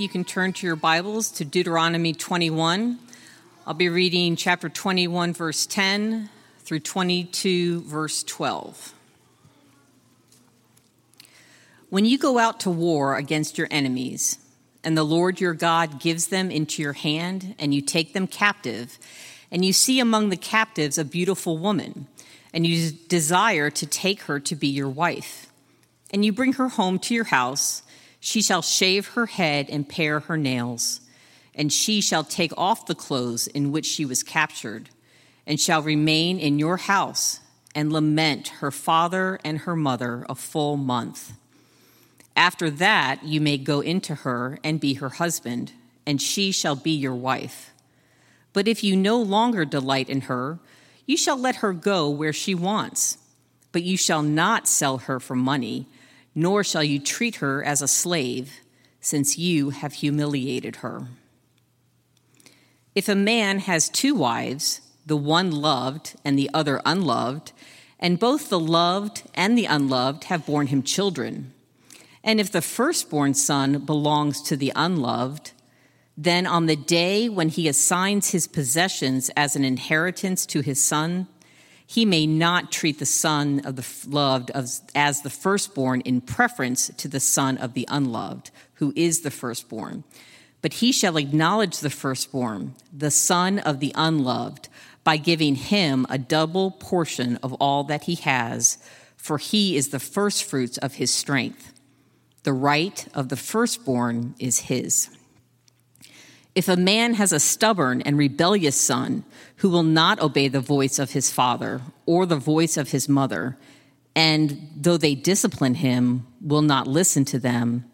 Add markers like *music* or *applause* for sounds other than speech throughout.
You can turn to your Bibles to Deuteronomy 21. I'll be reading chapter 21, verse 10 through 22, verse 12. When you go out to war against your enemies, and the Lord your God gives them into your hand, and you take them captive, and you see among the captives a beautiful woman, and you desire to take her to be your wife, and you bring her home to your house, she shall shave her head and pare her nails, and she shall take off the clothes in which she was captured, and shall remain in your house and lament her father and her mother a full month. After that, you may go into her and be her husband, and she shall be your wife. But if you no longer delight in her, you shall let her go where she wants. But you shall not sell her for money nor shall you treat her as a slave, since you have humiliated her. If a man has two wives, the one loved and the other unloved, and both the loved and the unloved have borne him children, and if the firstborn son belongs to the unloved, then on the day when he assigns his possessions as an inheritance to his son, he may not treat the son of the loved as the firstborn in preference to the son of the unloved, who is the firstborn. But he shall acknowledge the firstborn, the son of the unloved, by giving him a double portion of all that he has, for he is the firstfruits of his strength. The right of the firstborn is his. If a man has a stubborn and rebellious son who will not obey the voice of his father or the voice of his mother, and though they discipline him, will not listen to them,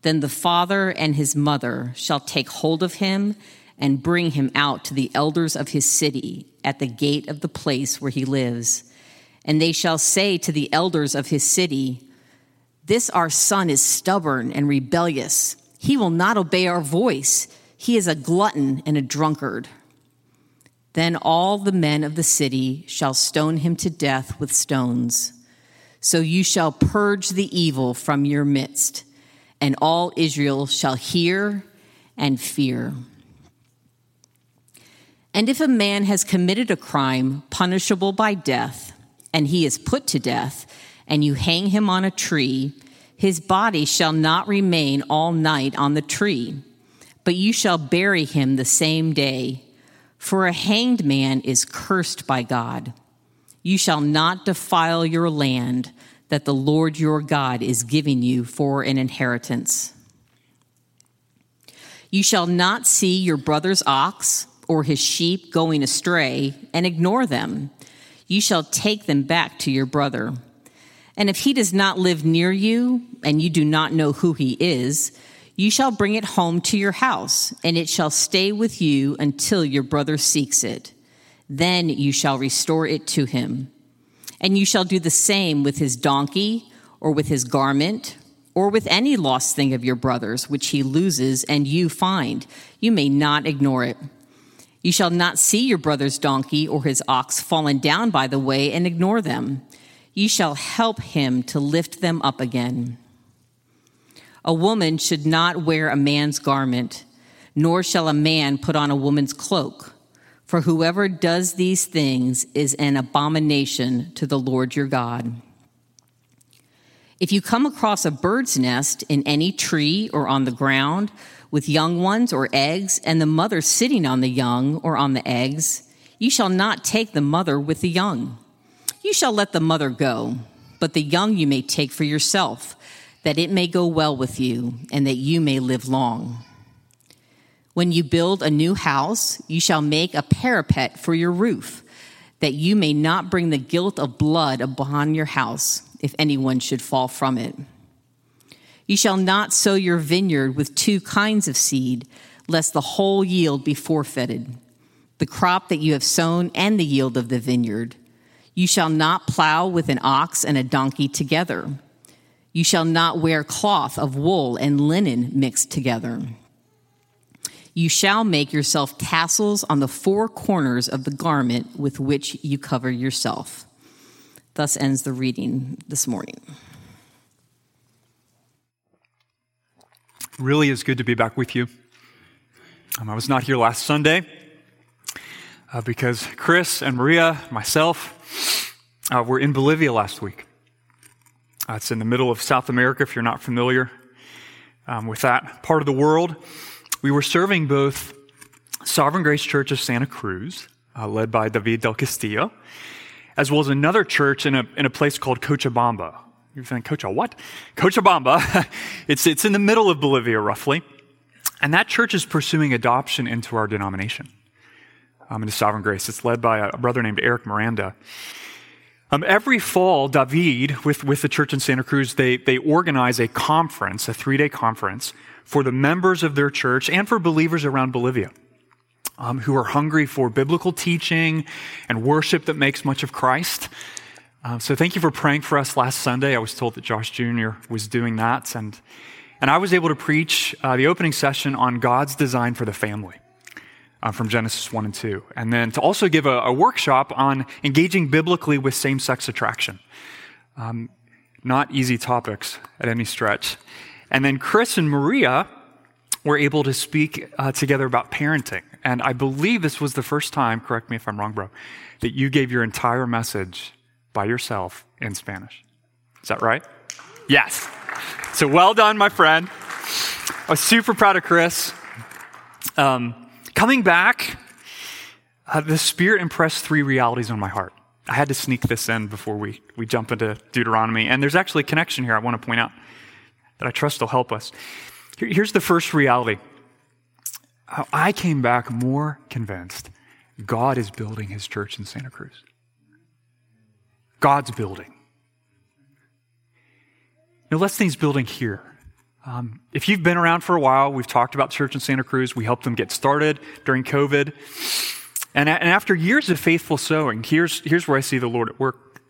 then the father and his mother shall take hold of him and bring him out to the elders of his city at the gate of the place where he lives. And they shall say to the elders of his city, This our son is stubborn and rebellious. He will not obey our voice. He is a glutton and a drunkard. Then all the men of the city shall stone him to death with stones. So you shall purge the evil from your midst, and all Israel shall hear and fear. And if a man has committed a crime punishable by death, and he is put to death, and you hang him on a tree, his body shall not remain all night on the tree but you shall bury him the same day. For a hanged man is cursed by God. You shall not defile your land that the Lord your God is giving you for an inheritance. You shall not see your brother's ox or his sheep going astray and ignore them. You shall take them back to your brother. And if he does not live near you and you do not know who he is, you shall bring it home to your house, and it shall stay with you until your brother seeks it. Then you shall restore it to him. And you shall do the same with his donkey, or with his garment, or with any lost thing of your brother's, which he loses and you find. You may not ignore it. You shall not see your brother's donkey or his ox fallen down by the way and ignore them. You shall help him to lift them up again. A woman should not wear a man's garment, nor shall a man put on a woman's cloak. For whoever does these things is an abomination to the Lord your God. If you come across a bird's nest in any tree or on the ground with young ones or eggs, and the mother sitting on the young or on the eggs, you shall not take the mother with the young. You shall let the mother go, but the young you may take for yourself that it may go well with you and that you may live long. When you build a new house, you shall make a parapet for your roof, that you may not bring the guilt of blood upon your house if anyone should fall from it. You shall not sow your vineyard with two kinds of seed, lest the whole yield be forfeited, the crop that you have sown and the yield of the vineyard. You shall not plow with an ox and a donkey together you shall not wear cloth of wool and linen mixed together. You shall make yourself tassels on the four corners of the garment with which you cover yourself. Thus ends the reading this morning. really is good to be back with you. Um, I was not here last Sunday uh, because Chris and Maria, myself, uh, were in Bolivia last week. Uh, it's in the middle of South America, if you're not familiar um, with that part of the world. We were serving both Sovereign Grace Church of Santa Cruz, uh, led by David del Castillo, as well as another church in a, in a place called Cochabamba. You're thinking, Cocha, what? Cochabamba. *laughs* it's, it's in the middle of Bolivia, roughly. And that church is pursuing adoption into our denomination, um, into Sovereign Grace. It's led by a brother named Eric Miranda. Um, every fall, David, with, with the church in Santa Cruz, they, they organize a conference, a three day conference, for the members of their church and for believers around Bolivia um, who are hungry for biblical teaching and worship that makes much of Christ. Uh, so thank you for praying for us last Sunday. I was told that Josh Jr. was doing that, and and I was able to preach uh, the opening session on God's design for the family. Uh, from Genesis 1 and 2. And then to also give a, a workshop on engaging biblically with same sex attraction. Um, not easy topics at any stretch. And then Chris and Maria were able to speak uh, together about parenting. And I believe this was the first time, correct me if I'm wrong, bro, that you gave your entire message by yourself in Spanish. Is that right? Yes. So well done, my friend. I was super proud of Chris. Um, coming back, uh, the Spirit impressed three realities on my heart. I had to sneak this in before we, we jump into Deuteronomy. And there's actually a connection here I want to point out that I trust will help us. Here's the first reality. I came back more convinced God is building his church in Santa Cruz. God's building. Now, things building here. Um, if you've been around for a while, we've talked about church in Santa Cruz. We helped them get started during COVID. And, and after years of faithful sowing, here's, here's where I see the Lord at work.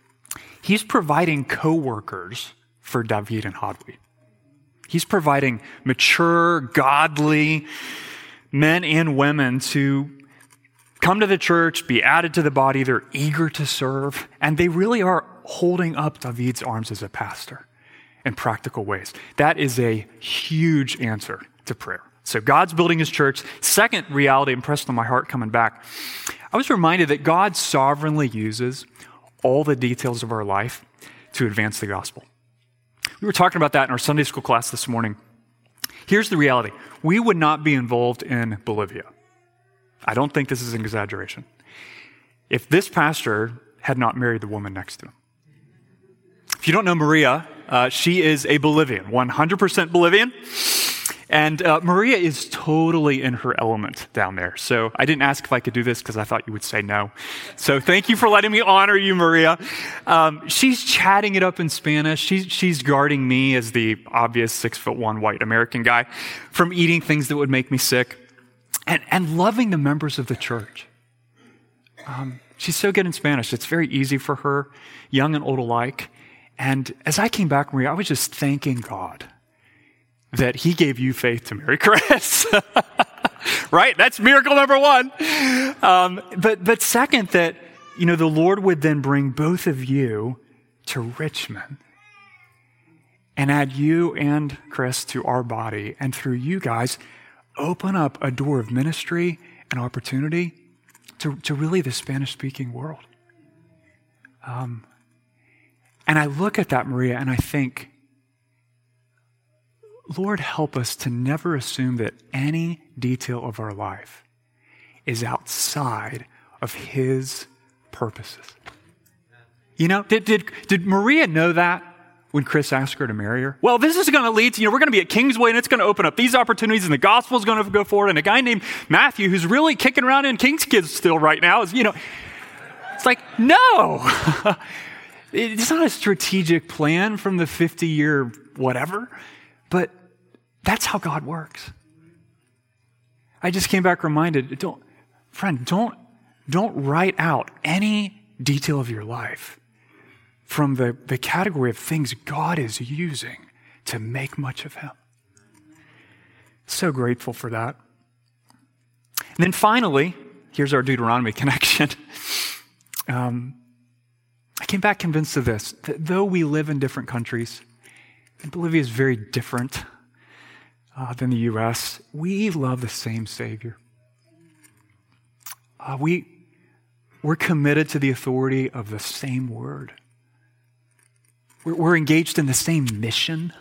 He's providing co workers for David and Hadwi. He's providing mature, godly men and women to come to the church, be added to the body. They're eager to serve, and they really are holding up David's arms as a pastor in practical ways. That is a huge answer to prayer. So God's building his church. Second reality impressed on my heart coming back. I was reminded that God sovereignly uses all the details of our life to advance the gospel. We were talking about that in our Sunday school class this morning. Here's the reality we would not be involved in Bolivia. I don't think this is an exaggeration. If this pastor had not married the woman next to him. If you don't know Maria, uh, she is a Bolivian, 100% Bolivian. And uh, Maria is totally in her element down there. So I didn't ask if I could do this because I thought you would say no. So thank you for letting me honor you, Maria. Um, she's chatting it up in Spanish. She's, she's guarding me as the obvious six foot one white American guy from eating things that would make me sick and, and loving the members of the church. Um, she's so good in Spanish. It's very easy for her, young and old alike. And as I came back, Maria, I was just thanking God that he gave you faith to marry *laughs* Chris. right? That's miracle number one. Um, but, but second, that, you know, the Lord would then bring both of you to Richmond and add you and Chris to our body. And through you guys, open up a door of ministry and opportunity to, to really the Spanish speaking world. Um, and I look at that, Maria, and I think, Lord, help us to never assume that any detail of our life is outside of His purposes. You know, did, did, did Maria know that when Chris asked her to marry her? Well, this is going to lead to, you know, we're going to be at Kingsway and it's going to open up these opportunities and the gospel is going to go forward. And a guy named Matthew, who's really kicking around in King's Kids still right now, is, you know, it's like, no. *laughs* it's not a strategic plan from the 50 year whatever. But that's how God works. I just came back reminded, don't, friend, don't, don't write out any detail of your life from the, the category of things God is using to make much of Him. So grateful for that. And then finally, here's our Deuteronomy *laughs* connection. Um, I came back convinced of this that though we live in different countries, and Bolivia is very different. uh, than the U.S., we love the same Savior. Uh, we, we're committed to the authority of the same word. We're, we're engaged in the same mission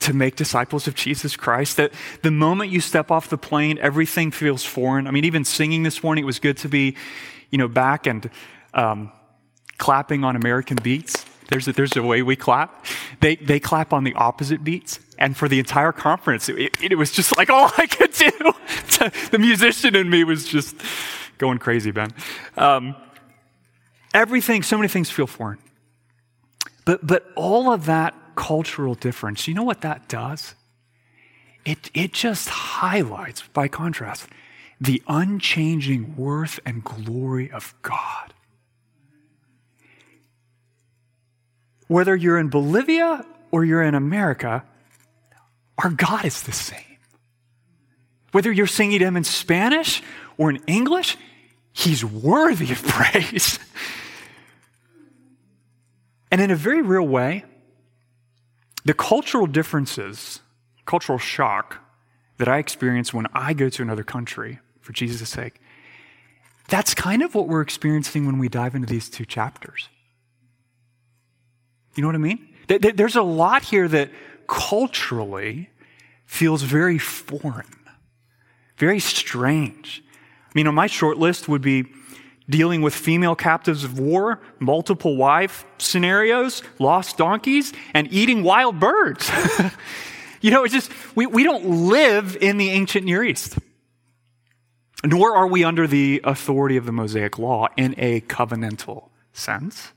to make disciples of Jesus Christ. That the moment you step off the plane, everything feels foreign. I mean, even singing this morning, it was good to be, you know, back and um, clapping on American beats. There's a, there's a way we clap. They, they clap on the opposite beats. And for the entire conference, it, it, was just like *laughs* all I could do. *laughs* the musician in me was just going crazy, Ben. Um, everything, so many things feel foreign. But, but all of that cultural difference, you know what that does? It, it just highlights, by contrast, the unchanging worth and glory of God. Whether you're in Bolivia or you're in America, our God is the same. Whether you're singing to Him in Spanish or in English, He's worthy of *laughs* praise. and in a very real way, the cultural differences, cultural shock that I experience when I go to another country for Jesus' sake, that's kind of what we're experiencing when we dive into these two chapters. You know what I mean? There's a lot here that culturally feels very foreign, very strange. I mean, on my short list would be dealing with female captives of war, multiple wife scenarios, lost donkeys, and eating wild birds. *laughs* you know, it's just, we, we don't live in the ancient Near East. Nor are we under the authority of the Mosaic Law in a covenantal sense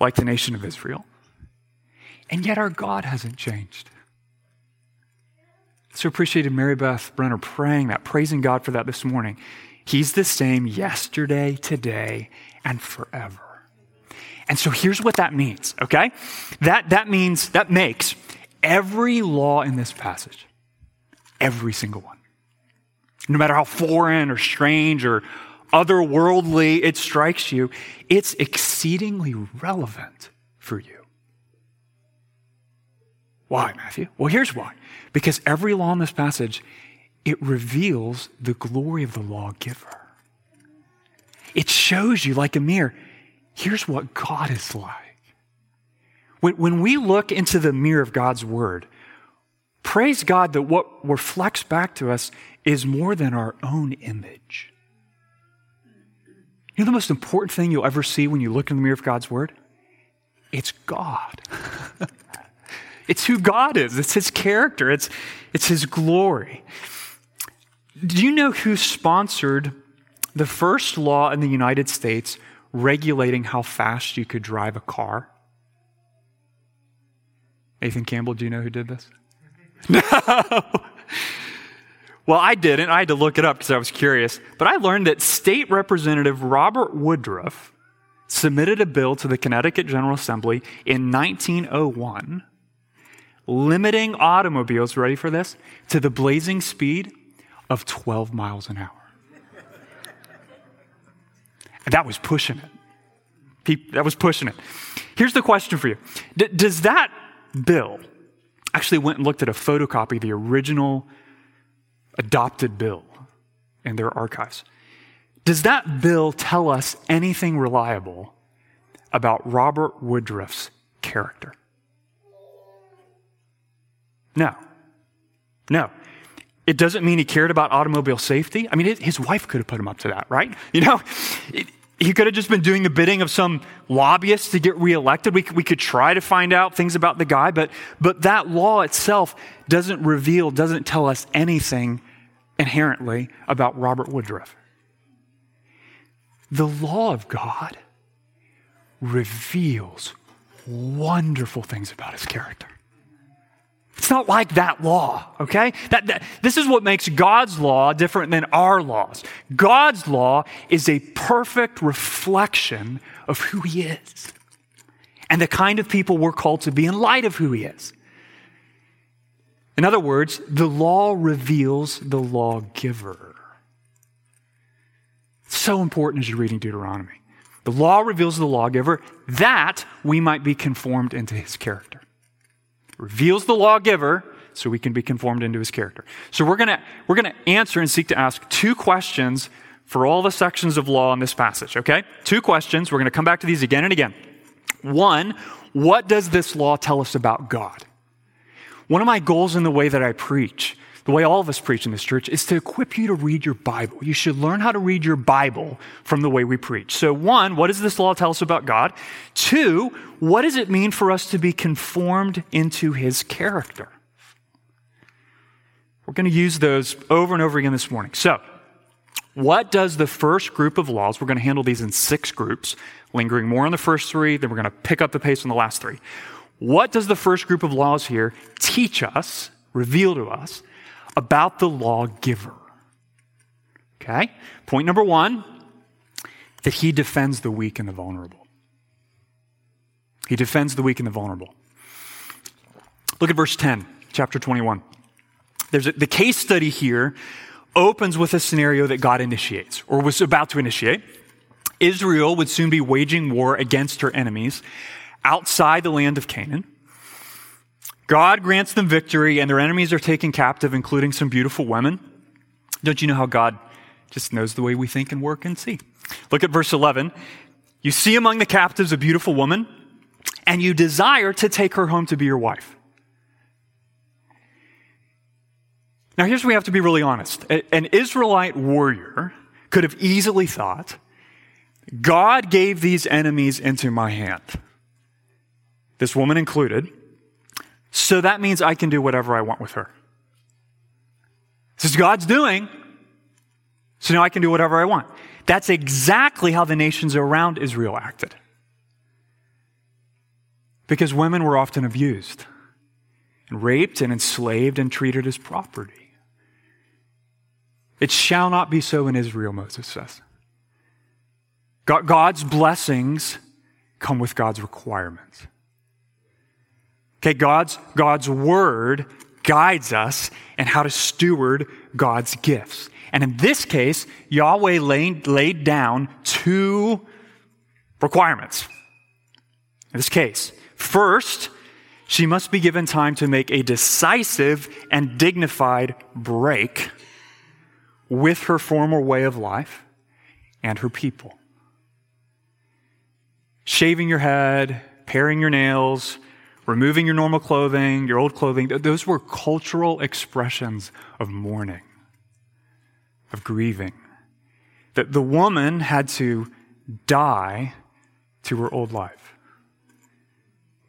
like the nation of Israel. And yet our God hasn't changed. So appreciated Mary Beth Brenner praying that, praising God for that this morning. He's the same yesterday, today, and forever. And so here's what that means, okay? That, that means, that makes every law in this passage, every single one, no matter how foreign or strange or otherworldly it strikes you, it's exceedingly relevant for you. Why, Matthew? Well, here's why. Because every law in this passage, it reveals the glory of the lawgiver. It shows you, like a mirror, here's what God is like. When, when we look into the mirror of God's word, praise God that what reflects back to us is more than our own image. You know the most important thing you'll ever see when you look in the mirror of God's Word? It's God. *laughs* it's who God is, it's His character, it's, it's His glory. Do you know who sponsored the first law in the United States regulating how fast you could drive a car? Nathan Campbell, do you know who did this? *laughs* No. Well, I didn't. I had to look it up because I was curious. But I learned that State Representative Robert Woodruff submitted a bill to the Connecticut General Assembly in 1901 limiting automobiles, ready for this, to the blazing speed of 12 miles an hour. And that was pushing it. That was pushing it. Here's the question for you D- Does that bill, actually went and looked at a photocopy of the original adopted bill in their archives. Does that bill tell us anything reliable about Robert Woodruff's character? No. No. It doesn't mean he cared about automobile safety. I mean, it, his wife could have put him up to that, right? *laughs* You know, it, he could have just been doing the bidding of some lobbyist to get reelected. We, we could try to find out things about the guy, but, but that law itself doesn't reveal, doesn't tell us anything inherently about Robert Woodruff. The law of God reveals wonderful things about his character. It's not like that law, okay? That, that, this is what makes God's law different than our laws. God's law is a perfect reflection of who He is and the kind of people we're called to be in light of who He is. In other words, the law reveals the lawgiver. So important as you're reading Deuteronomy. The law reveals the lawgiver that we might be conformed into his character. Reveals the lawgiver so we can be conformed into his character. So we're going to we're going to answer and seek to ask two questions for all the sections of law in this passage, okay? Two questions. We're going to come back to these again and again. One, what does this law tell us about God? One of my goals in the way that I preach, the way all of us preach in this church, is to equip you to read your Bible. You should learn how to read your Bible from the way we preach. So, one, what does this law tell us about God? Two, what does it mean for us to be conformed into his character? We're going to use those over and over again this morning. So, what does the first group of laws, we're going to handle these in six groups, lingering more on the first three, then we're going to pick up the pace on the last three. What does the first group of laws here teach us, reveal to us, about the lawgiver? Okay? Point number one that he defends the weak and the vulnerable. He defends the weak and the vulnerable. Look at verse 10, chapter 21. There's a, the case study here opens with a scenario that God initiates or was about to initiate. Israel would soon be waging war against her enemies outside the land of Canaan. God grants them victory and their enemies are taken captive, including some beautiful women. Don't you know how God just knows the way we think and work and see? Look at verse 11. You see among the captives a beautiful woman and you desire to take her home to be your wife. Now, here's where we have to be really honest. An Israelite warrior could have easily thought, God gave these enemies into my hand, this woman included, so that means I can do whatever I want with her. This is God's doing, so now I can do whatever I want. That's exactly how the nations around Israel acted. Because women were often abused, and raped, and enslaved, and treated as property. It shall not be so in Israel, Moses says. God's blessings come with God's requirements. Okay, God's, God's word guides us in how to steward God's gifts. And in this case, Yahweh laid, laid down two requirements. In this case, first, she must be given time to make a decisive and dignified break with her former way of life and her people. Shaving your head, paring your nails, removing your normal clothing, your old clothing, those were cultural expressions of mourning, of grieving. That the woman had to die to her old life,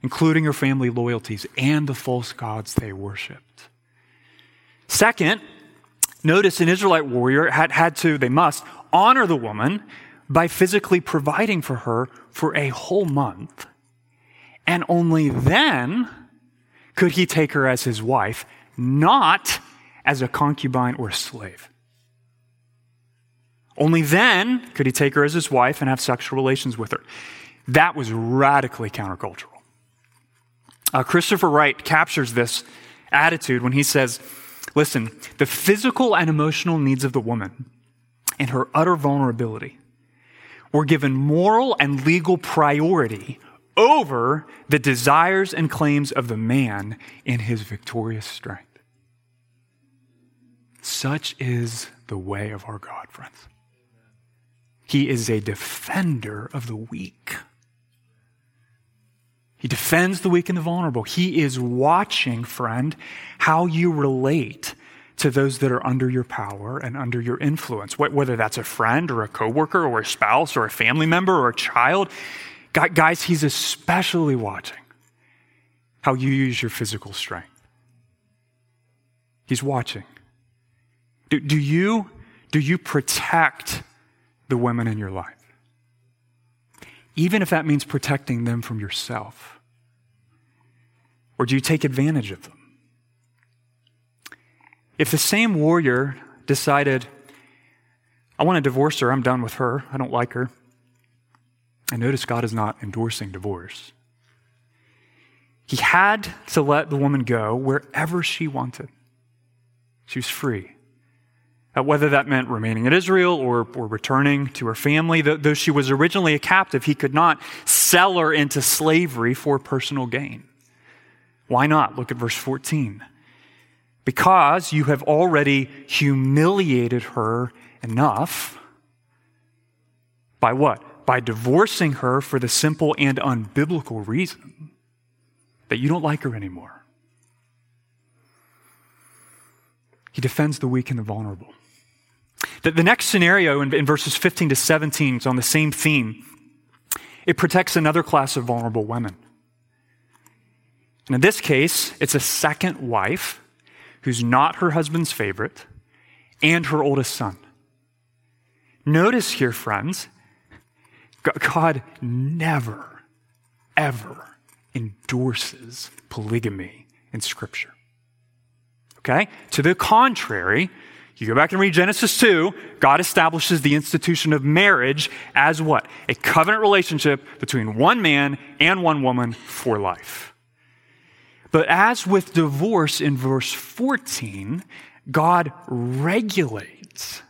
including her family loyalties and the false gods they worshiped. Second, Notice an Israelite warrior had, had to, they must, honor the woman by physically providing for her for a whole month. And only then could he take her as his wife, not as a concubine or slave. Only then could he take her as his wife and have sexual relations with her. That was radically countercultural. Uh, Christopher Wright captures this attitude when he says, Listen, the physical and emotional needs of the woman and her utter vulnerability were given moral and legal priority over the desires and claims of the man in his victorious strength. Such is the way of our God, friends. He is a defender of the weak. He defends the weak and the vulnerable. He is watching, friend, how you relate to those that are under your power and under your influence, whether that's a friend or a coworker or a spouse or a family member or a child. Guys, he's especially watching how you use your physical strength. He's watching. Do, do, you, do you protect the women in your life? even if that means protecting them from yourself? Or do you take advantage of them? If the same warrior decided, I want to divorce her, I'm done with her, I don't like her, and notice God is not endorsing divorce. He had to let the woman go wherever she wanted. She was free. Uh, whether that meant remaining in Israel or, or returning to her family. Though she was originally a captive, he could not sell her into slavery for personal gain. Why not? Look at verse 14. because you have already humiliated her enough. By what? By divorcing her for the simple and unbiblical reason that you don't like her anymore. He defends the weak and the vulnerable. The, the next scenario in, in verses 15 to 17 is on the same theme. It protects another class of vulnerable women. And in this case, it's a second wife who's not her husband's favorite and her oldest son. Notice here, friends, God never, ever endorses polygamy in Scripture. Okay? To the contrary, you go back and read Genesis 2, God establishes the institution of marriage as what? A covenant relationship between one man and one woman for life. But as with divorce in verse 14, God regulates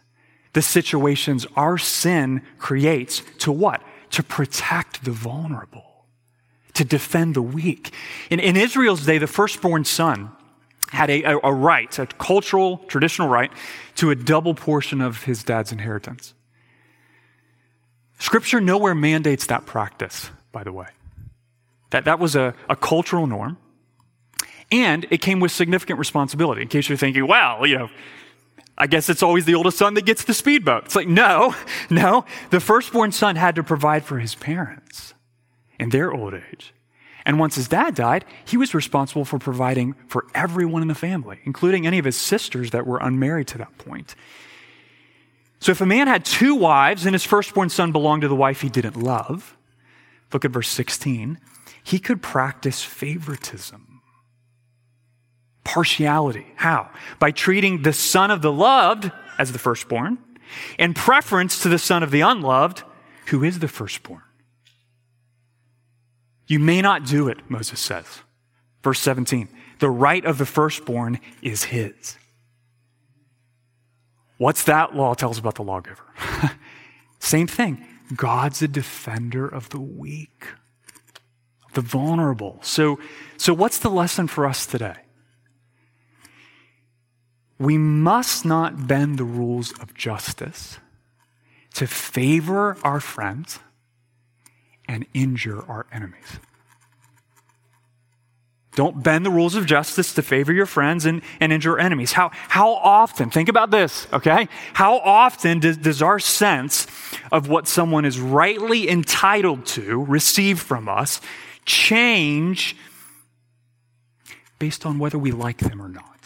the situations our sin creates to what? To protect the vulnerable, to defend the weak. In, in Israel's day, the firstborn son had a, a, a right, a cultural, traditional right, to a double portion of his dad's inheritance. Scripture nowhere mandates that practice, by the way. That, that was a, a cultural norm. And it came with significant responsibility. In case you're thinking, well, you know, I guess it's always the oldest son that gets the speedboat. It's like, no, no. The firstborn son had to provide for his parents in their old age. And once his dad died, he was responsible for providing for everyone in the family, including any of his sisters that were unmarried to that point. So if a man had two wives and his firstborn son belonged to the wife he didn't love, look at verse 16, he could practice favoritism partiality. How? By treating the son of the loved as the firstborn in preference to the son of the unloved, who is the firstborn. You may not do it, Moses says. Verse 17 the right of the firstborn is his. What's that law tells about the lawgiver? *laughs* Same thing. God's a defender of the weak, the vulnerable. So, so what's the lesson for us today? We must not bend the rules of justice to favor our friends and injure our enemies. Don't bend the rules of justice to favor your friends and, and injure enemies. How, how often, think about this, okay? How often does, does our sense of what someone is rightly entitled to receive from us change based on whether we like them or not?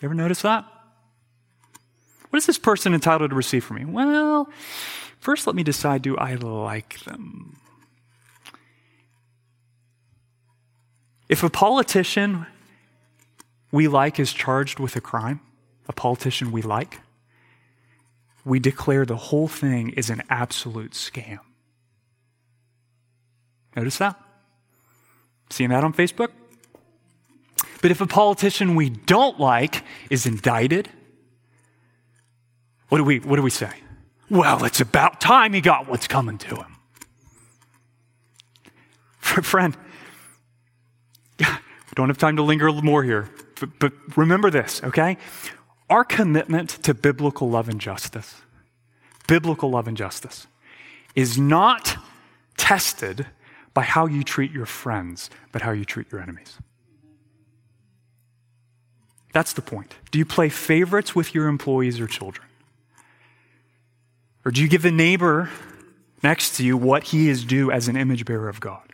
You ever notice that? What is this person entitled to receive from me? Well, first let me decide do I like them? If a politician we like is charged with a crime, a politician we like, we declare the whole thing is an absolute scam. Notice that? Seeing that on Facebook? But if a politician we don't like is indicted, what do we, what do we say? Well, it's about time he got what's coming to him. Friend, *laughs* we don't have time to linger a little more here, but, but remember this, okay? Our commitment to biblical love and justice, biblical love and justice, is not tested by how you treat your friends, but how you treat your enemies. That's the point. Do you play favorites with your employees or children? Or do you give the neighbor next to you what he is due as an image bearer of God?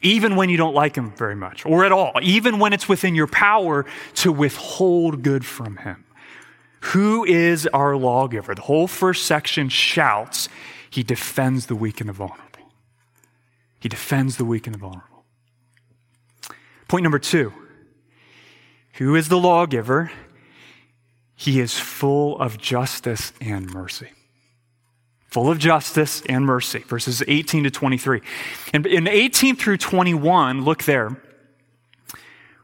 Even when you don't like him very much, or at all, even when it's within your power to withhold good from him. Who is our lawgiver? The whole first section shouts, He defends the weak and the vulnerable. He defends the weak and the vulnerable. Point number two who is the lawgiver? He is full of justice and mercy. Full of justice and mercy. Verses 18 to 23. And in 18 through 21, look there.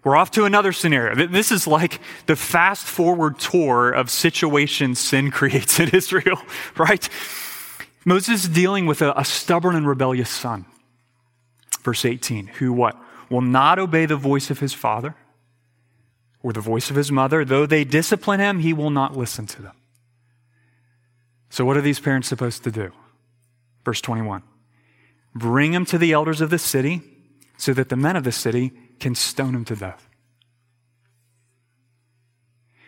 We're off to another scenario. This is like the fast forward tour of situations sin *laughs* creates in Israel, *laughs* right? Moses is dealing with a, a stubborn and rebellious son. Verse 18, who what? will not obey the voice of his father or the voice of his mother. Though they discipline him, he will not listen to them. So, what are these parents supposed to do? Verse 21 Bring him to the elders of the city so that the men of the city can stone him to death.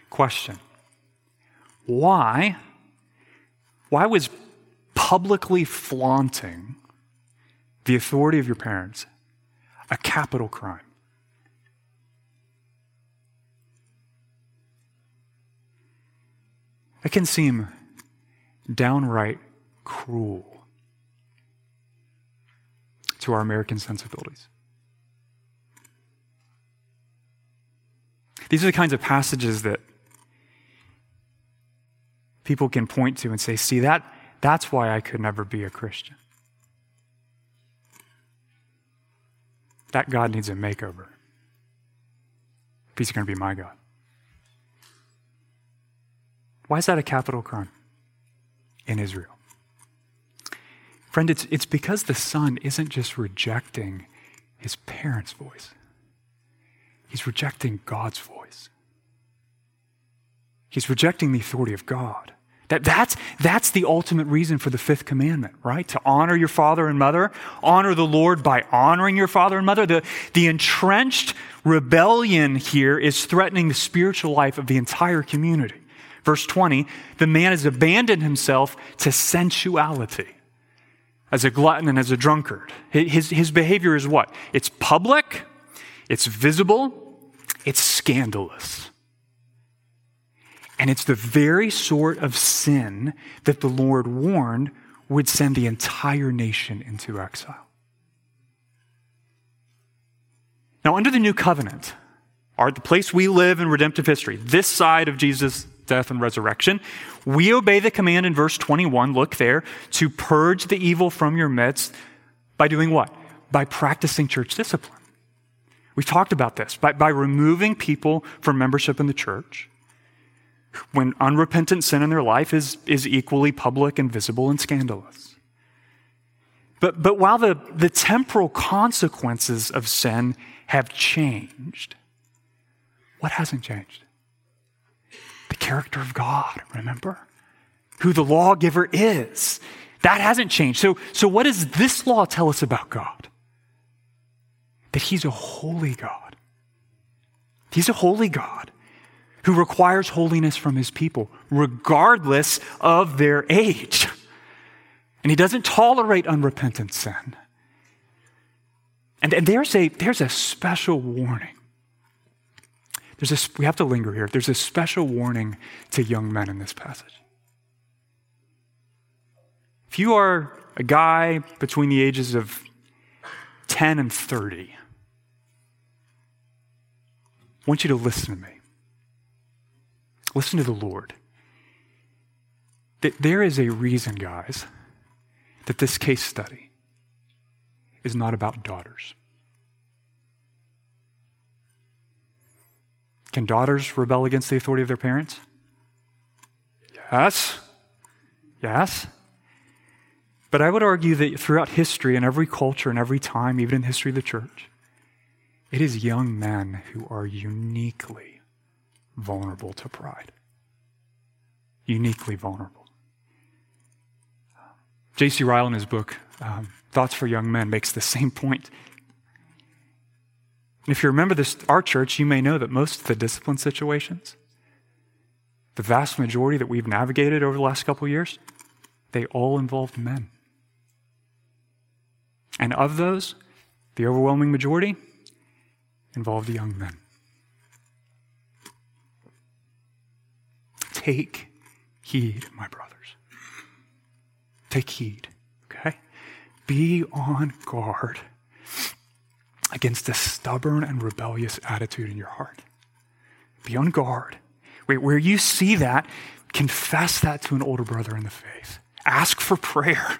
Question Why? Why was publicly flaunting the authority of your parents a capital crime? It can seem downright cruel to our American sensibilities. These are the kinds of passages that people can point to and say, see, that, that's why I could never be a Christian. That God needs a makeover. He's going to be my God. Why is that a capital crime in Israel? Friend, it's, it's because the son isn't just rejecting his parents' voice, he's rejecting God's voice. He's rejecting the authority of God. That, that's, that's the ultimate reason for the fifth commandment, right? To honor your father and mother. Honor the Lord by honoring your father and mother. The, the entrenched rebellion here is threatening the spiritual life of the entire community. Verse 20, the man has abandoned himself to sensuality as a glutton and as a drunkard. His, his behavior is what? It's public, it's visible, it's scandalous. And it's the very sort of sin that the Lord warned would send the entire nation into exile. Now, under the new covenant, our, the place we live in redemptive history, this side of Jesus' death and resurrection, we obey the command in verse 21, look there, to purge the evil from your midst by doing what? By practicing church discipline. We've talked about this by, by removing people from membership in the church when unrepentant sin in their life is, is equally public and visible and scandalous. But, but while the, the temporal consequences of sin have changed, what hasn't changed? Character of God, remember? Who the lawgiver is. That hasn't changed. So, so what does this law tell us about God? That He's a holy God. He's a holy God who requires holiness from his people, regardless of their age. And he doesn't tolerate unrepentant sin. And, and there's, a, there's a special warning. There's a, we have to linger here. There's a special warning to young men in this passage. If you are a guy between the ages of 10 and 30, I want you to listen to me. Listen to the Lord. There is a reason, guys, that this case study is not about daughters. Can daughters rebel against the authority of their parents? Yes. Yes. But I would argue that throughout history, in every culture, in every time, even in the history of the church, it is young men who are uniquely vulnerable to pride. Uniquely vulnerable. J.C. Ryle, in his book, um, Thoughts for Young Men, makes the same point. If you remember this, our church, you may know that most of the discipline situations, the vast majority that we've navigated over the last couple of years, they all involved men. And of those, the overwhelming majority involved young men. Take heed, my brothers. Take heed, okay? Be on guard against a stubborn and rebellious attitude in your heart. Be on guard. Where you see that, confess that to an older brother in the faith. Ask for prayer.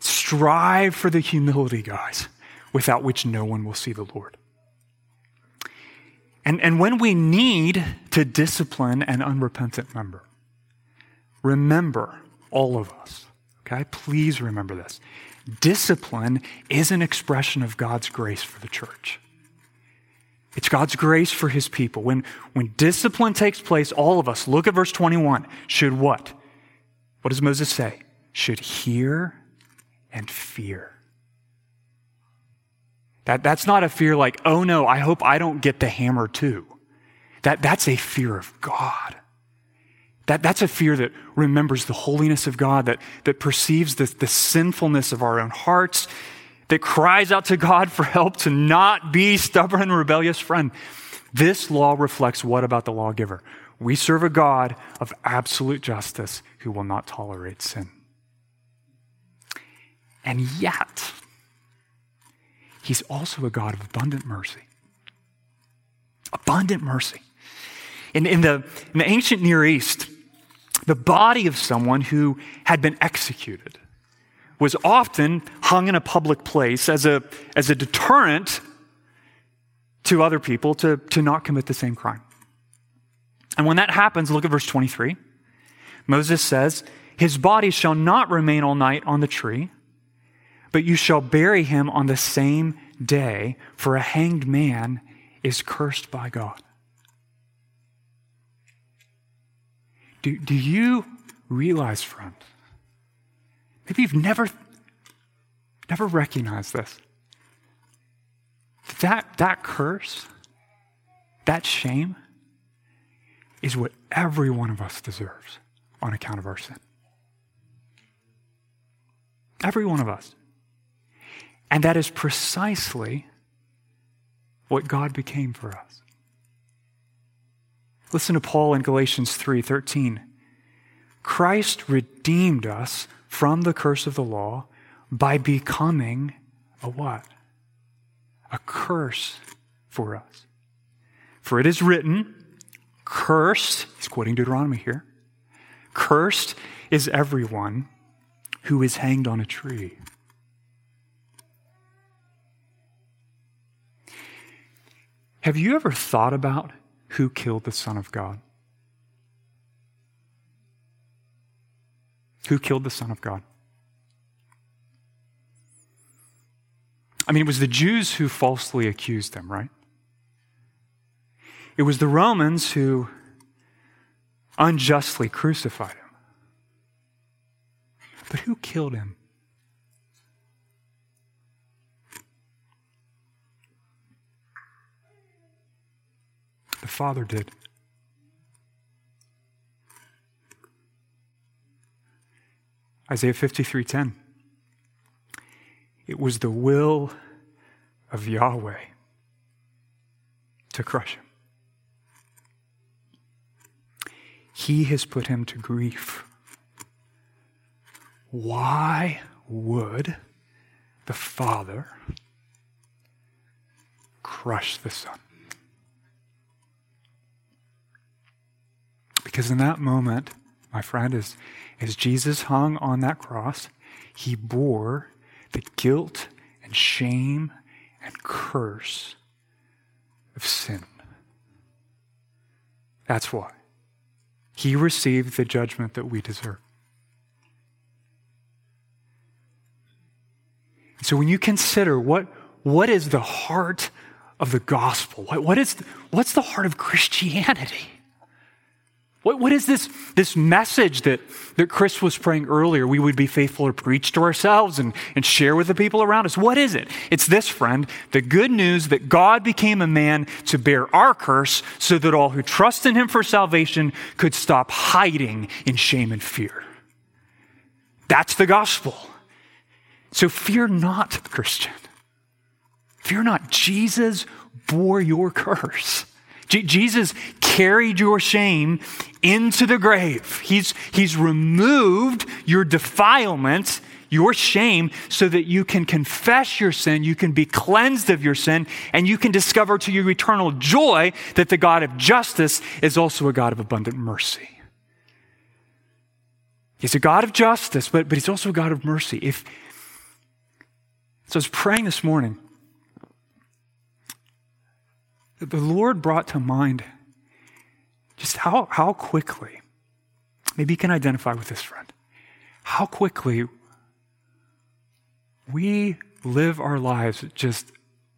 Strive for the humility, guys, without which no one will see the Lord. And, and when we need to discipline an unrepentant member, remember, all of us, okay? Please remember this. Discipline is an expression of God's grace for the church. It's God's grace for his people. When, when discipline takes place, all of us, look at verse 21, should what? What does Moses say? Should hear and fear. That, that's not a fear like, oh no, I hope I don't get the hammer too. That, that's a fear of God. That, that's a fear that remembers the holiness of God, that, that perceives the, the sinfulness of our own hearts, that cries out to God for help to not be stubborn and rebellious friend. This law reflects what about the lawgiver? We serve a God of absolute justice who will not tolerate sin. And yet, he's also a God of abundant mercy. Abundant mercy. In, in, the, in the ancient Near East, the body of someone who had been executed was often hung in a public place as a, as a deterrent to other people to, to not commit the same crime. And when that happens, look at verse 23. Moses says, His body shall not remain all night on the tree, but you shall bury him on the same day, for a hanged man is cursed by God. Do, do you realize, friend? Maybe you've never, never recognized this. That, that curse, that shame, is what every one of us deserves on account of our sin. Every one of us. And that is precisely what God became for us. Listen to Paul in Galatians 3:13. Christ redeemed us from the curse of the law by becoming a what? A curse for us. For it is written, cursed, he's quoting Deuteronomy here, cursed is everyone who is hanged on a tree. Have you ever thought about who killed the Son of God? Who killed the Son of God? I mean, it was the Jews who falsely accused him, right? It was the Romans who unjustly crucified him. But who killed him? The Father did. Isaiah 53:10 It was the will of Yahweh to crush him. He has put him to grief. Why would the Father crush the Son? Because in that moment, my friend, as, as Jesus hung on that cross, he bore the guilt and shame and curse of sin. That's why. He received the judgment that we deserve. So when you consider what, what is the heart of the gospel, what, what is, what's the heart of Christianity? What, what is this, this message that, that Chris was praying earlier? We would be faithful to preach to ourselves and, and share with the people around us. What is it? It's this, friend the good news that God became a man to bear our curse so that all who trust in him for salvation could stop hiding in shame and fear. That's the gospel. So fear not, Christian. Fear not. Jesus bore your curse. Jesus carried your shame into the grave. He's, he's removed your defilement, your shame, so that you can confess your sin, you can be cleansed of your sin, and you can discover to your eternal joy that the God of justice is also a God of abundant mercy. He's a God of justice, but, but he's also a God of mercy. If, so I was praying this morning the Lord brought to mind just how, how quickly, maybe you can identify with this friend, how quickly we live our lives just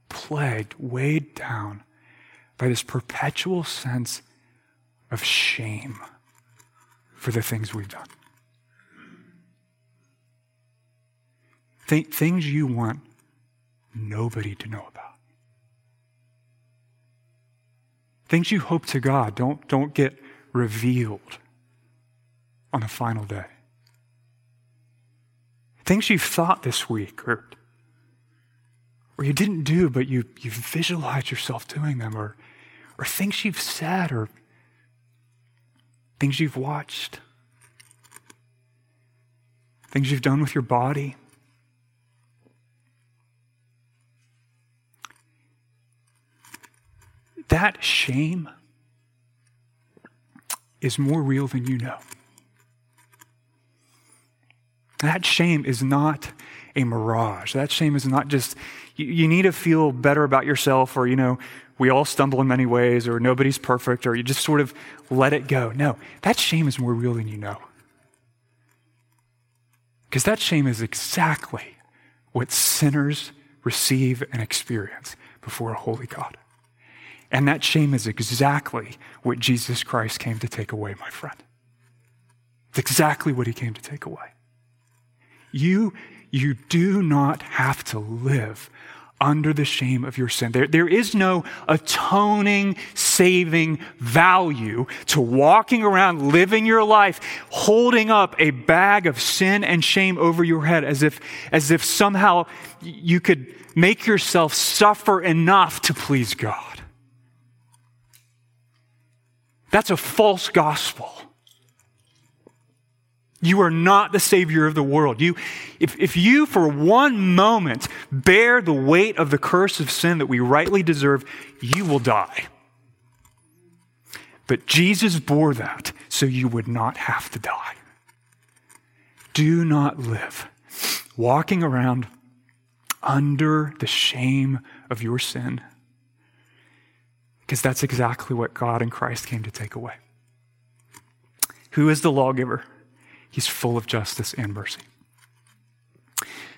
plagued, weighed down by this perpetual sense of shame for the things we've done. Th- things you want nobody to know about. Things you hope to God don't, don't get revealed on the final day. Things you've thought this week or, or you didn't do, but you, you visualized yourself doing them, or, or things you've said or things you've watched, things you've done with your body. That shame is more real than you know. That shame is not a mirage. That shame is not just, you, you, need to feel better about yourself, or, you know, we all stumble in many ways, or nobody's perfect, or you just sort of let it go. No, that shame is more real than you know. Because that shame is exactly what sinners receive and experience before a holy God. And that shame is exactly what Jesus Christ came to take away, my friend. It's exactly what he came to take away. You, you do not have to live under the shame of your sin. There, there is no atoning, saving value to walking around living your life holding up a bag of sin and shame over your head as if, as if somehow you could make yourself suffer enough to please God. That's a false gospel. You are not the Savior of the world. You, if, if you, for one moment, bear the weight of the curse of sin that we rightly deserve, you will die. But Jesus bore that so you would not have to die. Do not live walking around under the shame of your sin, because that's exactly what God and Christ came to take away. Who is the lawgiver? He's full of justice and mercy.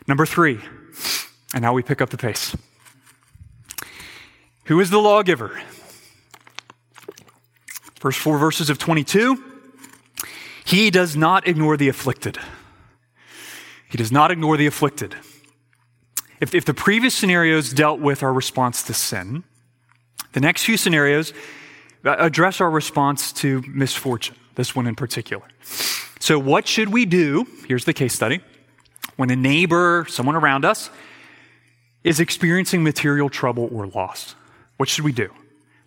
Number three, and now we pick up the pace. Who is the lawgiver? First four verses of 22. He does not ignore the afflicted. He does not ignore the afflicted. If, if the previous scenarios dealt with our response to sin, the next few scenarios uh, address our response to misfortune, this one in particular. So, what should we do? Here's the case study. When a neighbor, someone around us, is experiencing material trouble or loss, what should we do?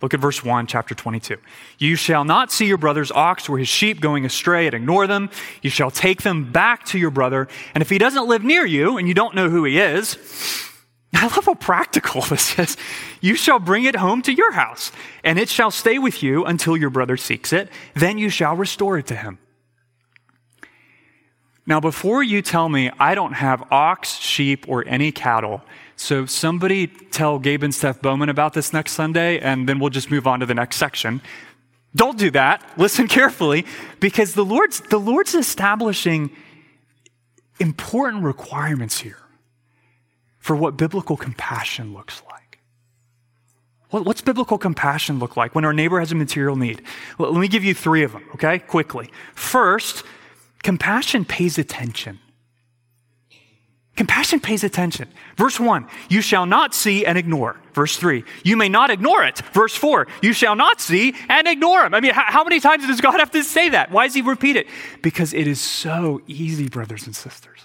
Look at verse 1, chapter 22. You shall not see your brother's ox or his sheep going astray and ignore them. You shall take them back to your brother. And if he doesn't live near you and you don't know who he is, I love how practical *laughs* this is. You shall bring it home to your house, and it shall stay with you until your brother seeks it. Then you shall restore it to him. Now, before you tell me I don't have ox, sheep, or any cattle, so somebody tell Gabe and Steph Bowman about this next Sunday, and then we'll just move on to the next section. Don't do that. Listen *laughs* carefully, because the Lord's, the Lord's establishing important requirements here for what biblical compassion looks like. What's biblical compassion look like when our neighbor has a material need? Well, let me give you three of them, okay? Quickly. First, Compassion pays attention. Compassion pays attention. Verse 1, you shall not see and ignore. Verse 3, you may not ignore it. Verse 4, you shall not see and ignore him. I mean, how, many times does God have to say that? Why does he repeat it? Because it is so easy, brothers and sisters.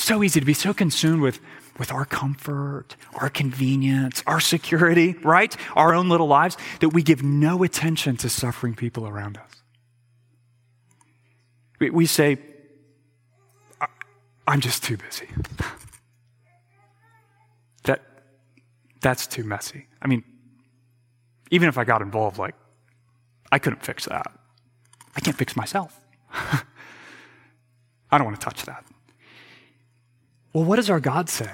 So easy to be so consumed with, with our comfort, our convenience, our security, right? Our own little lives, that we give no attention to suffering people around us. We, we say, I'm just too busy. *laughs* that, that's too messy. I mean, even if I got involved, like, I couldn't fix that. I can't fix myself. *laughs* I don't want to touch that. Well, what does our God say?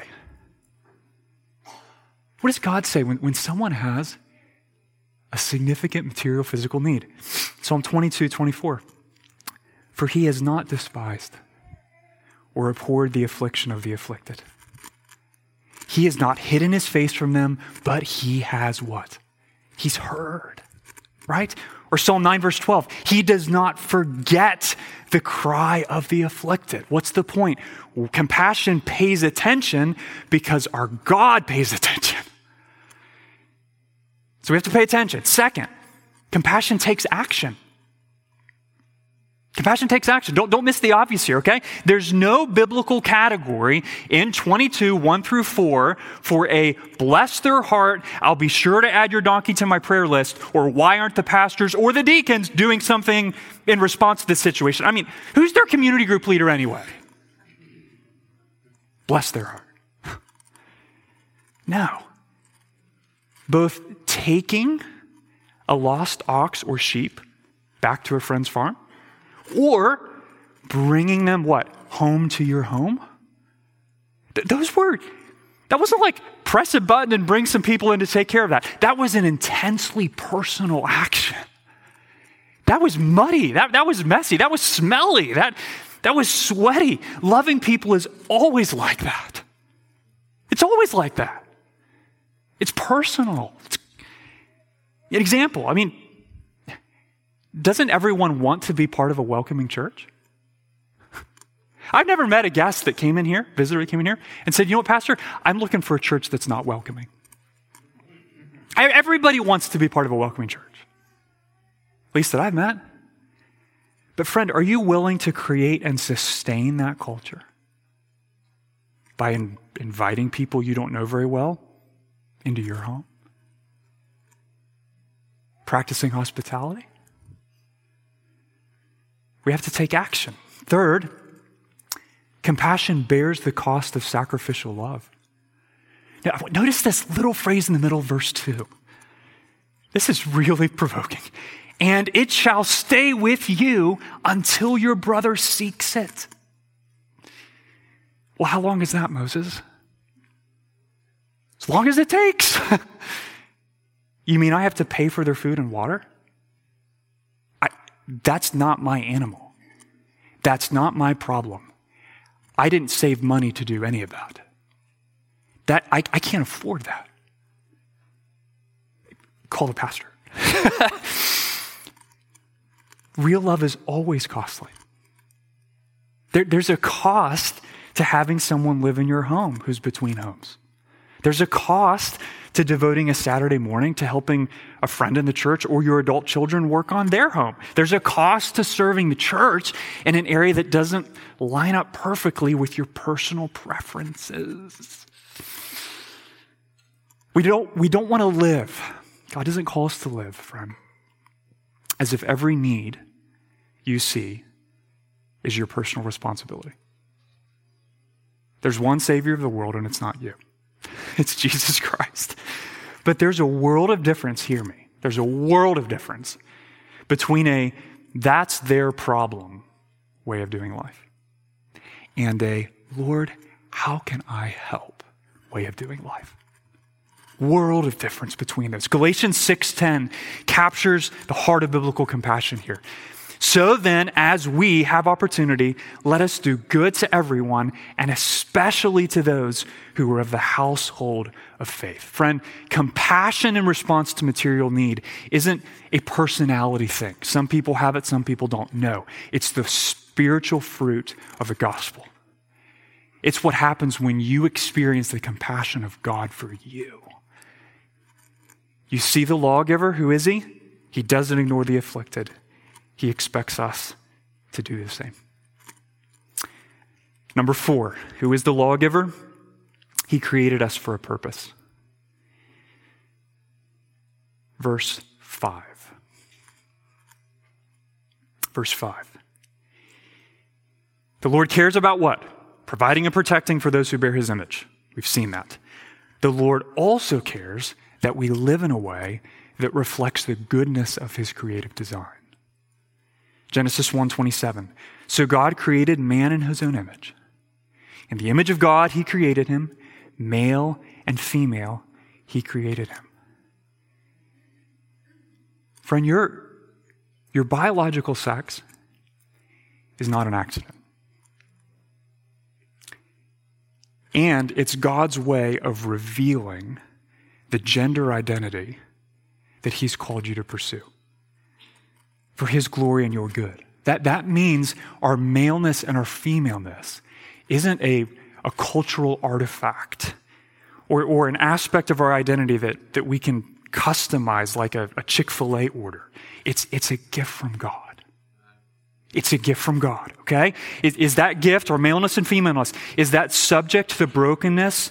What does God say when, when someone has a significant material physical need? Psalm 22, 24. For he has not despised or abhorred the affliction of the afflicted. He has not hidden his face from them, but he has what? He's heard, right? Or Psalm 9, verse 12, He does not forget the cry of the afflicted. What's the point? Compassion pays attention because our God pays *laughs* attention. So we have to pay attention. Second, compassion takes action. Compassion takes action. Don't, don't miss the obvious here, okay? There's no biblical category in 22, 1 through 4 for a bless their heart, I'll be sure to add your donkey to my prayer list, or why aren't the pastors or the deacons doing something in response to this situation? I mean, who's their community group leader anyway? Bless their heart. no. Both taking a lost ox or sheep back to a friend's farm or bringing them what? Home to your home? Th- those were, that wasn't like press a button and bring some people in to take care of that. That was an intensely personal action. That was muddy. That, that was messy. That was smelly. That, that was sweaty. Loving people is always like that. It's always like that. It's personal. It's an example. I mean, doesn't everyone want to be part of a welcoming church? I've never met a guest that came in here, visitor that came in here, and said, You know what, Pastor? I'm looking for a church that's not welcoming. Everybody wants to be part of a welcoming church, at least that I've met. But, friend, are you willing to create and sustain that culture by in- inviting people you don't know very well into your home? Practicing hospitality? We have to take action. Third, compassion bears the cost of sacrificial love. Now, notice this little phrase in the middle of verse 2. This is really provoking. And it shall stay with you until your brother seeks it. Well, how long is that, Moses? As long as it takes. *laughs* you mean I have to pay for their food and water? That's not my animal. That's not my problem. I didn't save money to do any of that. That I, I can't afford that. Call the pastor. *laughs* Real love is always costly. There, there's a cost to having someone live in your home who's between homes. There's a cost to devoting a Saturday morning to helping a friend in the church or your adult children work on their home. There's a cost to serving the church in an area that doesn't line up perfectly with your personal preferences. We don't, we don't want to live. God doesn't call us to live, friend, as if every need you see is your personal responsibility. There's one Savior of the world, and it's not you. *laughs* It's Jesus Christ. But there's a world of difference, hear me. There's a world of difference between a that's their problem way of doing life and a Lord, how can I help way of doing life. World of difference between those. Galatians 6:10 captures the heart of biblical compassion here. So then, as we have opportunity, let us do good to everyone, and especially to those who are of the household of faith. Friend, compassion in response to material need isn't a personality thing. Some people have it, some people don't know. It's the spiritual fruit of the gospel. It's what happens when you experience the compassion of God for you. You see the lawgiver, who is he? He doesn't ignore the afflicted. He expects us to do the same. Number four, who is the lawgiver? He created us for a purpose. Verse 5. Verse 5. The Lord cares about what? Providing and protecting for those who bear his image. We've seen that. The Lord also cares that we live in a way that reflects the goodness of his creative design. Genesis 1:27. So God created man in his own image. In the image of God he created him, male and female he created him. Friend, your, your biological sex is not an accident. And it's God's way of revealing the gender identity that He's called you to pursue for His glory and your good. That, that means our maleness and our femaleness isn't a, a cultural artifact or, or an aspect of our identity that, that we can customize like a, a Chick fil A order. It's, it's a gift from God. It's a gift from God, okay? Is, is that gift, or maleness and femaleness, is that subject to the brokenness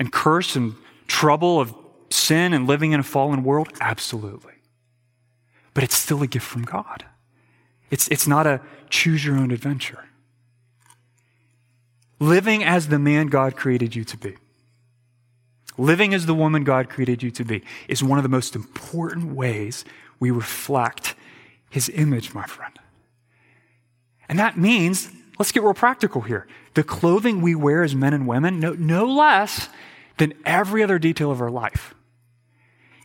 and curse and trouble of sin and living in a fallen world? Absolutely. But it's still a gift from God. It's, it's not a choose your own adventure. Living as the man God created you to be, living as the woman God created you to be, is one of the most important ways we reflect his image, my friend. And that means, let's get real practical here. The clothing we wear as men and women, no, no less than every other detail of our life,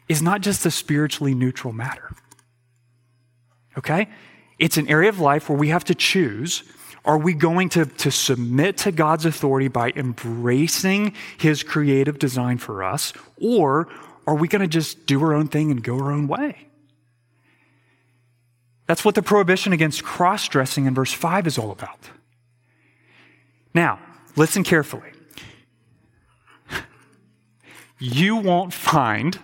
is not just a spiritually neutral matter. Okay? It's an area of life where we have to choose are we going to, to submit to God's authority by embracing His creative design for us, or are we going to just do our own thing and go our own way? That's what the prohibition against cross dressing in verse 5 is all about. Now, listen carefully. *laughs* You won't find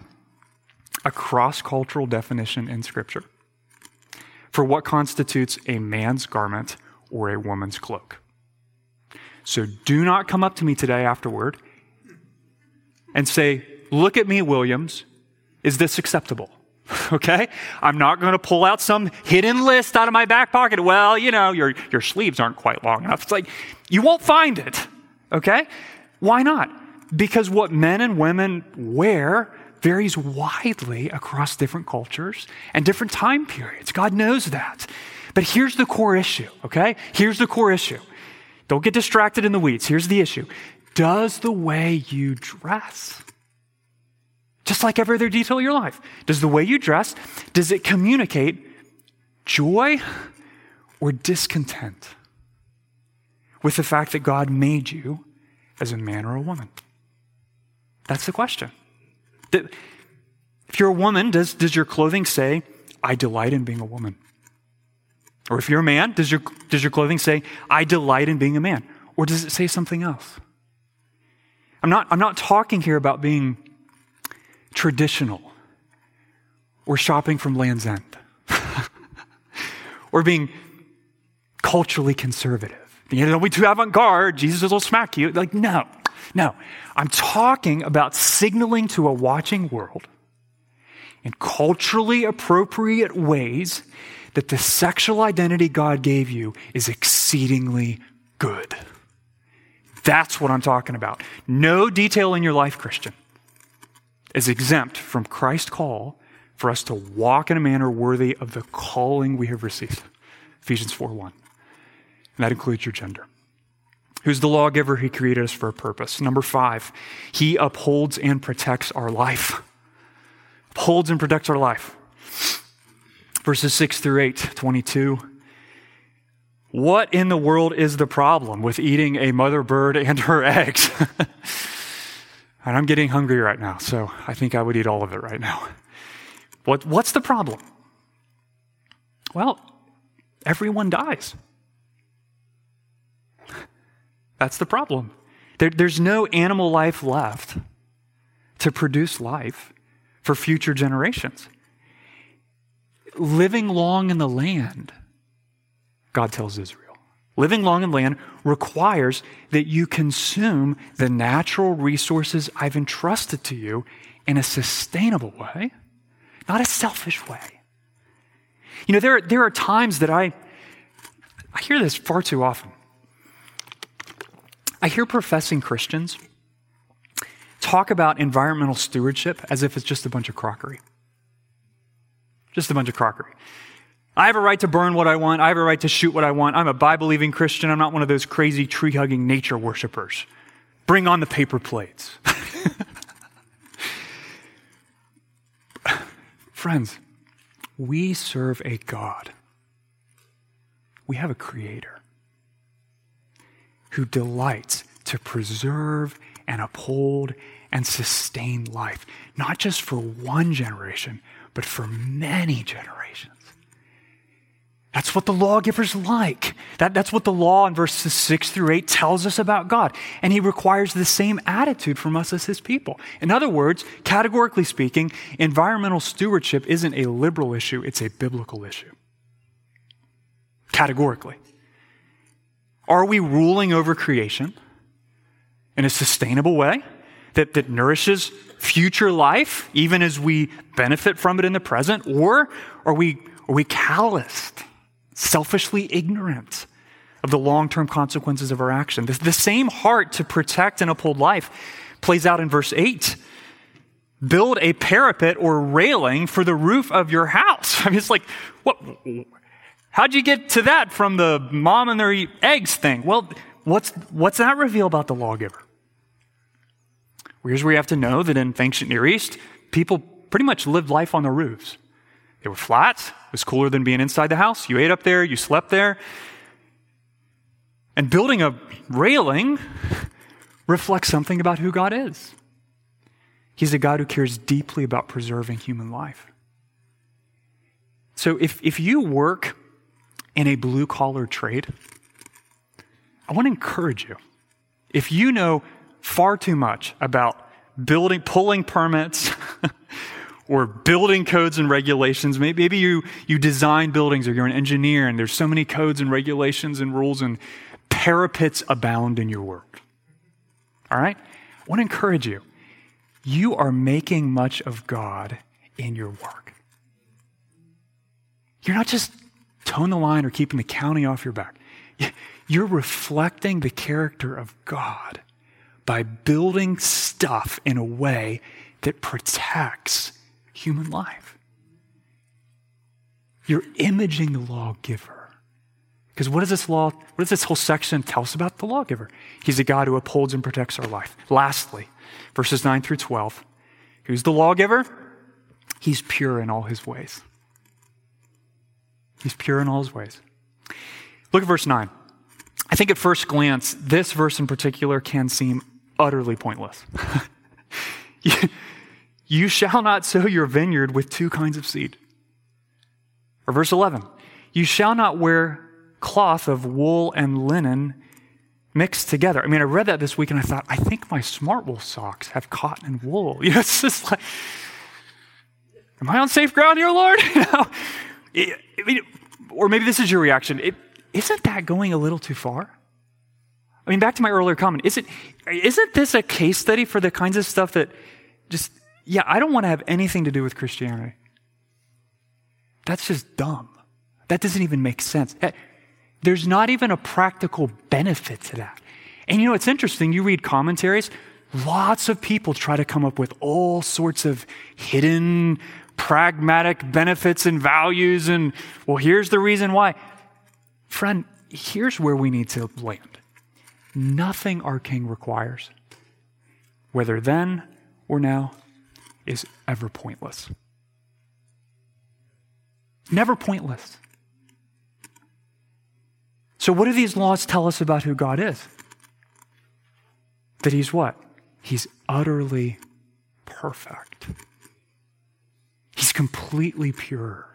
a cross cultural definition in Scripture for what constitutes a man's garment or a woman's cloak. So do not come up to me today afterward and say, Look at me, Williams. Is this acceptable? *laughs* Okay? I'm not going to pull out some hidden list out of my back pocket. Well, you know, your, your sleeves aren't quite long enough. It's like, you won't find it. Okay? Why not? Because what men and women wear varies widely across different cultures and different time periods. God knows that. But here's the core issue, okay? Here's the core issue. Don't get distracted in the weeds. Here's the issue Does the way you dress, just like every other detail of your life, does the way you dress, does it communicate joy or discontent with the fact that God made you as a man or a woman? That's the question. If you're a woman, does, does your clothing say, I delight in being a woman? Or if you're a man, does your, does your clothing say, I delight in being a man? Or does it say something else? I'm not, I'm not talking here about being traditional or shopping from Lands' End *laughs* or being culturally conservative. You know, be too avant garde. Jesus will smack you. Like, no, no. I'm talking about signaling to a watching world in culturally appropriate ways that the sexual identity God gave you is exceedingly good. That's what I'm talking about. No detail in your life, Christian, is exempt from Christ's call for us to walk in a manner worthy of the calling we have received. Ephesians 4 1. And that includes your gender. Who's the lawgiver? He created us for a purpose. Number five, he upholds and protects our life. Upholds and protects our life. Verses 6 through 8, 22. What in the world is the problem with eating a mother bird and her eggs? *laughs* and I'm getting hungry right now, so I think I would eat all of it right now. What, what's the problem? Well, everyone dies. That's the problem. There, there's no animal life left to produce life for future generations. Living long in the land, God tells Israel, living long in land requires that you consume the natural resources I've entrusted to you in a sustainable way, not a selfish way. You know, there, there are times that I, I hear this far too often. I hear professing Christians talk about environmental stewardship as if it's just a bunch of crockery. Just a bunch of crockery. I have a right to burn what I want. I have a right to shoot what I want. I'm a Bible believing Christian. I'm not one of those crazy tree hugging nature worshipers. Bring on the paper plates. *laughs* Friends, we serve a God. We have a creator who delights to preserve and uphold and sustain life, not just for one generation, but for many generations. That's what the lawgiver's like. That, that's what the law in verses 6 through 8 tells us about God. And he requires the same attitude from us as his people. In other words, categorically speaking, environmental stewardship isn't a liberal issue, it's a biblical issue. Categorically. Are we ruling over creation in a sustainable way that, that nourishes future life, even as we benefit from it in the present? Or are we, are we calloused? selfishly ignorant of the long term consequences of our action. The, the, same heart to protect and uphold life plays out in verse 8. Build a parapet or railing for the roof of your house. *laughs* I mean, it's like, what? How'd you get to that from the mom and their eggs thing? Well, what's, what's that reveal about the lawgiver? Well, here's where you have to know that in ancient Near East, people pretty much lived life on the roofs. They were flat. It was cooler than being inside the house. You ate up there, you slept there. And building a railing reflects something about who God is. He's a God who cares deeply about preserving human life. So if, if you work in a blue collar trade, I want to encourage you. If you know far too much about building, pulling permits, *laughs* or building codes and regulations. Maybe you, you design buildings or you're an engineer and there's so many codes and regulations and rules and parapets abound in your work. All right? I want to encourage you. You are making much of God in your work. You're not just toeing the line or keeping the county off your back. *laughs* You're reflecting the character of God by building stuff in a way that protects human life. You're imaging the lawgiver. Because what does this law, what does this whole section tell us about the lawgiver? He's a God who upholds and protects our life. Lastly, verses 9 through 12. Who's the lawgiver? He's pure in all his ways. He's pure in all his ways. Look at verse 9. I think at first glance, this verse in particular can seem utterly pointless. *laughs* You shall not sow your vineyard with two kinds of seed. Or verse 11, you shall not wear cloth of wool and linen mixed together. I mean, I read that this week and I thought, I think my Smartwool socks have cotton and wool. *laughs* You know, it's just like, am I on safe ground here, Lord? *laughs* you know, it, I mean, or maybe this is your reaction. is isn't that going a little too far? I mean, back to my earlier comment, is it, isn't this a case study for the kinds of stuff that just yeah, I don't want to have anything to do with Christianity. That's just dumb. That doesn't even make sense. Eh, there's not even a practical benefit to that. And you know, it's interesting. You read commentaries, lots of people try to come up with all sorts of hidden pragmatic benefits and values. And, well, here's the reason why. Friend, here's where we need to land. Nothing our King requires, whether then or now, is ever pointless. Never pointless. So, what do these laws tell us about who God is? That He's what? He's utterly perfect. Completely pure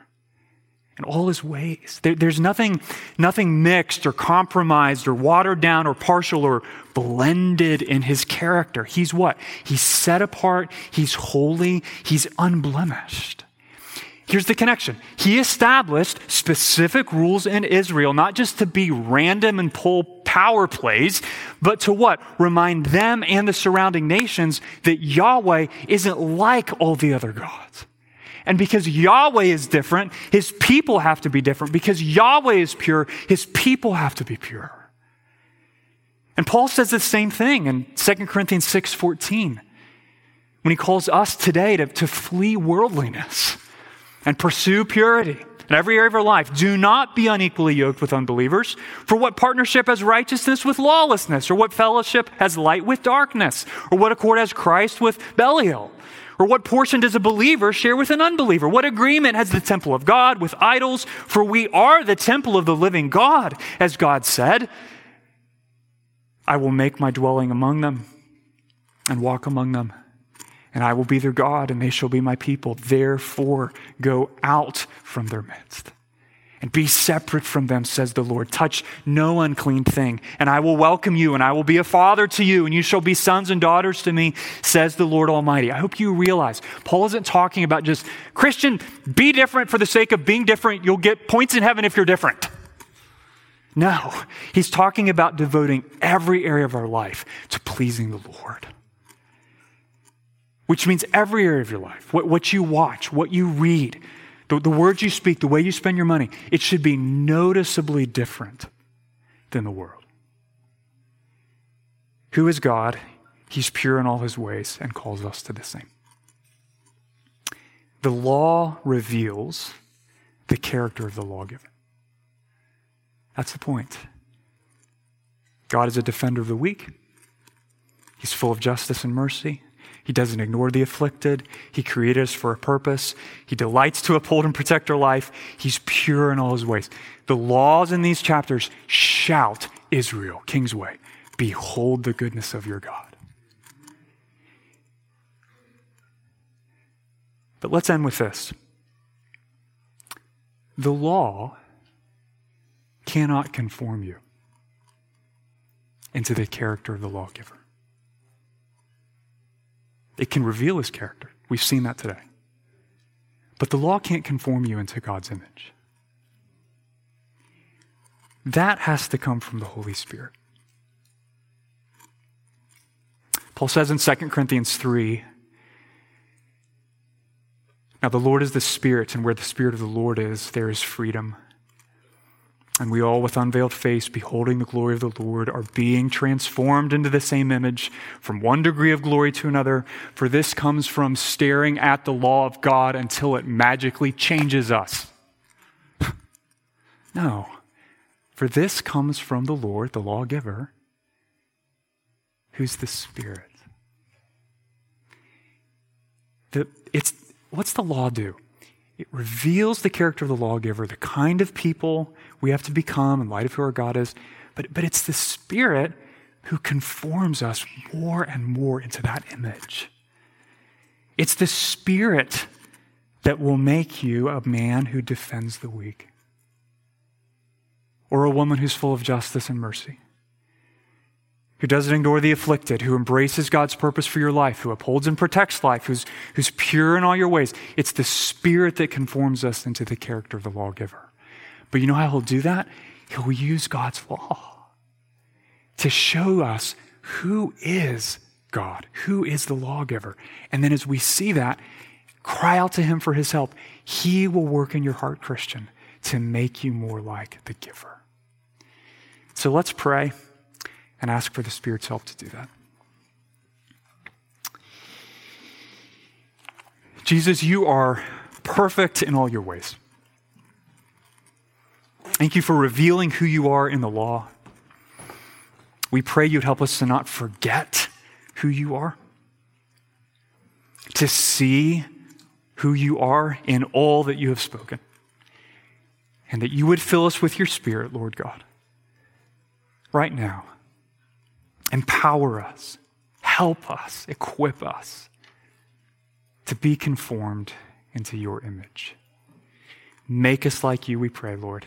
in all his ways. There, there's nothing, nothing mixed or compromised or watered down or partial or blended in his character. He's what? He's set apart, he's holy, he's unblemished. Here's the connection. He established specific rules in Israel, not just to be random and pull power plays, but to what? Remind them and the surrounding nations that Yahweh isn't like all the other gods. And because Yahweh is different, his people have to be different. Because Yahweh is pure, his people have to be pure. And Paul says the same thing in 2 Corinthians 6:14 when he calls us today to, to flee worldliness and pursue purity in every area of our life. Do not be unequally yoked with unbelievers. For what partnership has righteousness with lawlessness? Or what fellowship has light with darkness? Or what accord has Christ with Belial? Or what portion does a believer share with an unbeliever? What agreement has the temple of God with idols? For we are the temple of the living God, as God said. I will make my dwelling among them and walk among them. and I will be their God, and they shall be my people. Therefore, go out from their midst and be separate from them, says the Lord. Touch no unclean thing, and I will welcome you, and I will be a father to you, and you shall be sons and daughters to me, says the Lord Almighty. I hope you realize Paul isn't talking about just Christian, be different for the sake of being different. You'll get points in heaven if you're different. No, he's talking about devoting every area of our life to pleasing the Lord. Which means every area of your life, what, what you watch, what you read, the, the words you speak, the way you spend your money, it should be noticeably different than the world. Who is God? He's pure in all his ways and calls us to the same. The law reveals the character of the lawgiver. That's the point. God is a defender of the weak. He's full of justice and mercy. He doesn't ignore the afflicted. He created us for a purpose. He delights to uphold and protect our life. He's pure in all his ways. The laws in these chapters shout, Israel, Kingsway, behold the goodness of your God. But let's end with this. The law cannot conform you into the character of the lawgiver. It can reveal his character. We've seen that today. But the law can't conform you into God's image. That has to come from the Holy Spirit. Paul says in 2 Corinthians 3 Now the Lord is the Spirit, and where the Spirit of the Lord is, there is freedom. And we all, with unveiled face, beholding the glory of the Lord, are being transformed into the same image from one degree of glory to another. For this comes from staring at the law of God until it magically changes us. *laughs* no. For this comes from the Lord, the lawgiver, who's the Spirit. The, it's, what's the law do? It reveals the character of the lawgiver, the kind of people we have to become in light of who our God is. But, but it's the Spirit who conforms us more and more into that image. It's the Spirit that will make you a man who defends the weak, or a woman who's full of justice and mercy, who doesn't ignore the afflicted, who embraces God's purpose for your life, who upholds and protects life, who's, who's pure in all your ways. It's the Spirit that conforms us into the character of the lawgiver. But you know how he'll do that? He'll use God's law to show us who is God, who is the lawgiver. And then as we see that, cry out to him for his help. He will work in your heart, Christian, to make you more like the giver. So let's pray and ask for the Spirit's help to do that. Jesus, you are perfect in all your ways. Thank you for revealing who you are in the law. We pray you'd help us to not forget who you are, to see who you are in all that you have spoken, and that you would fill us with your Spirit, Lord God, right now. Empower us, help us, equip us to be conformed into your image. Make us like you, we pray, Lord.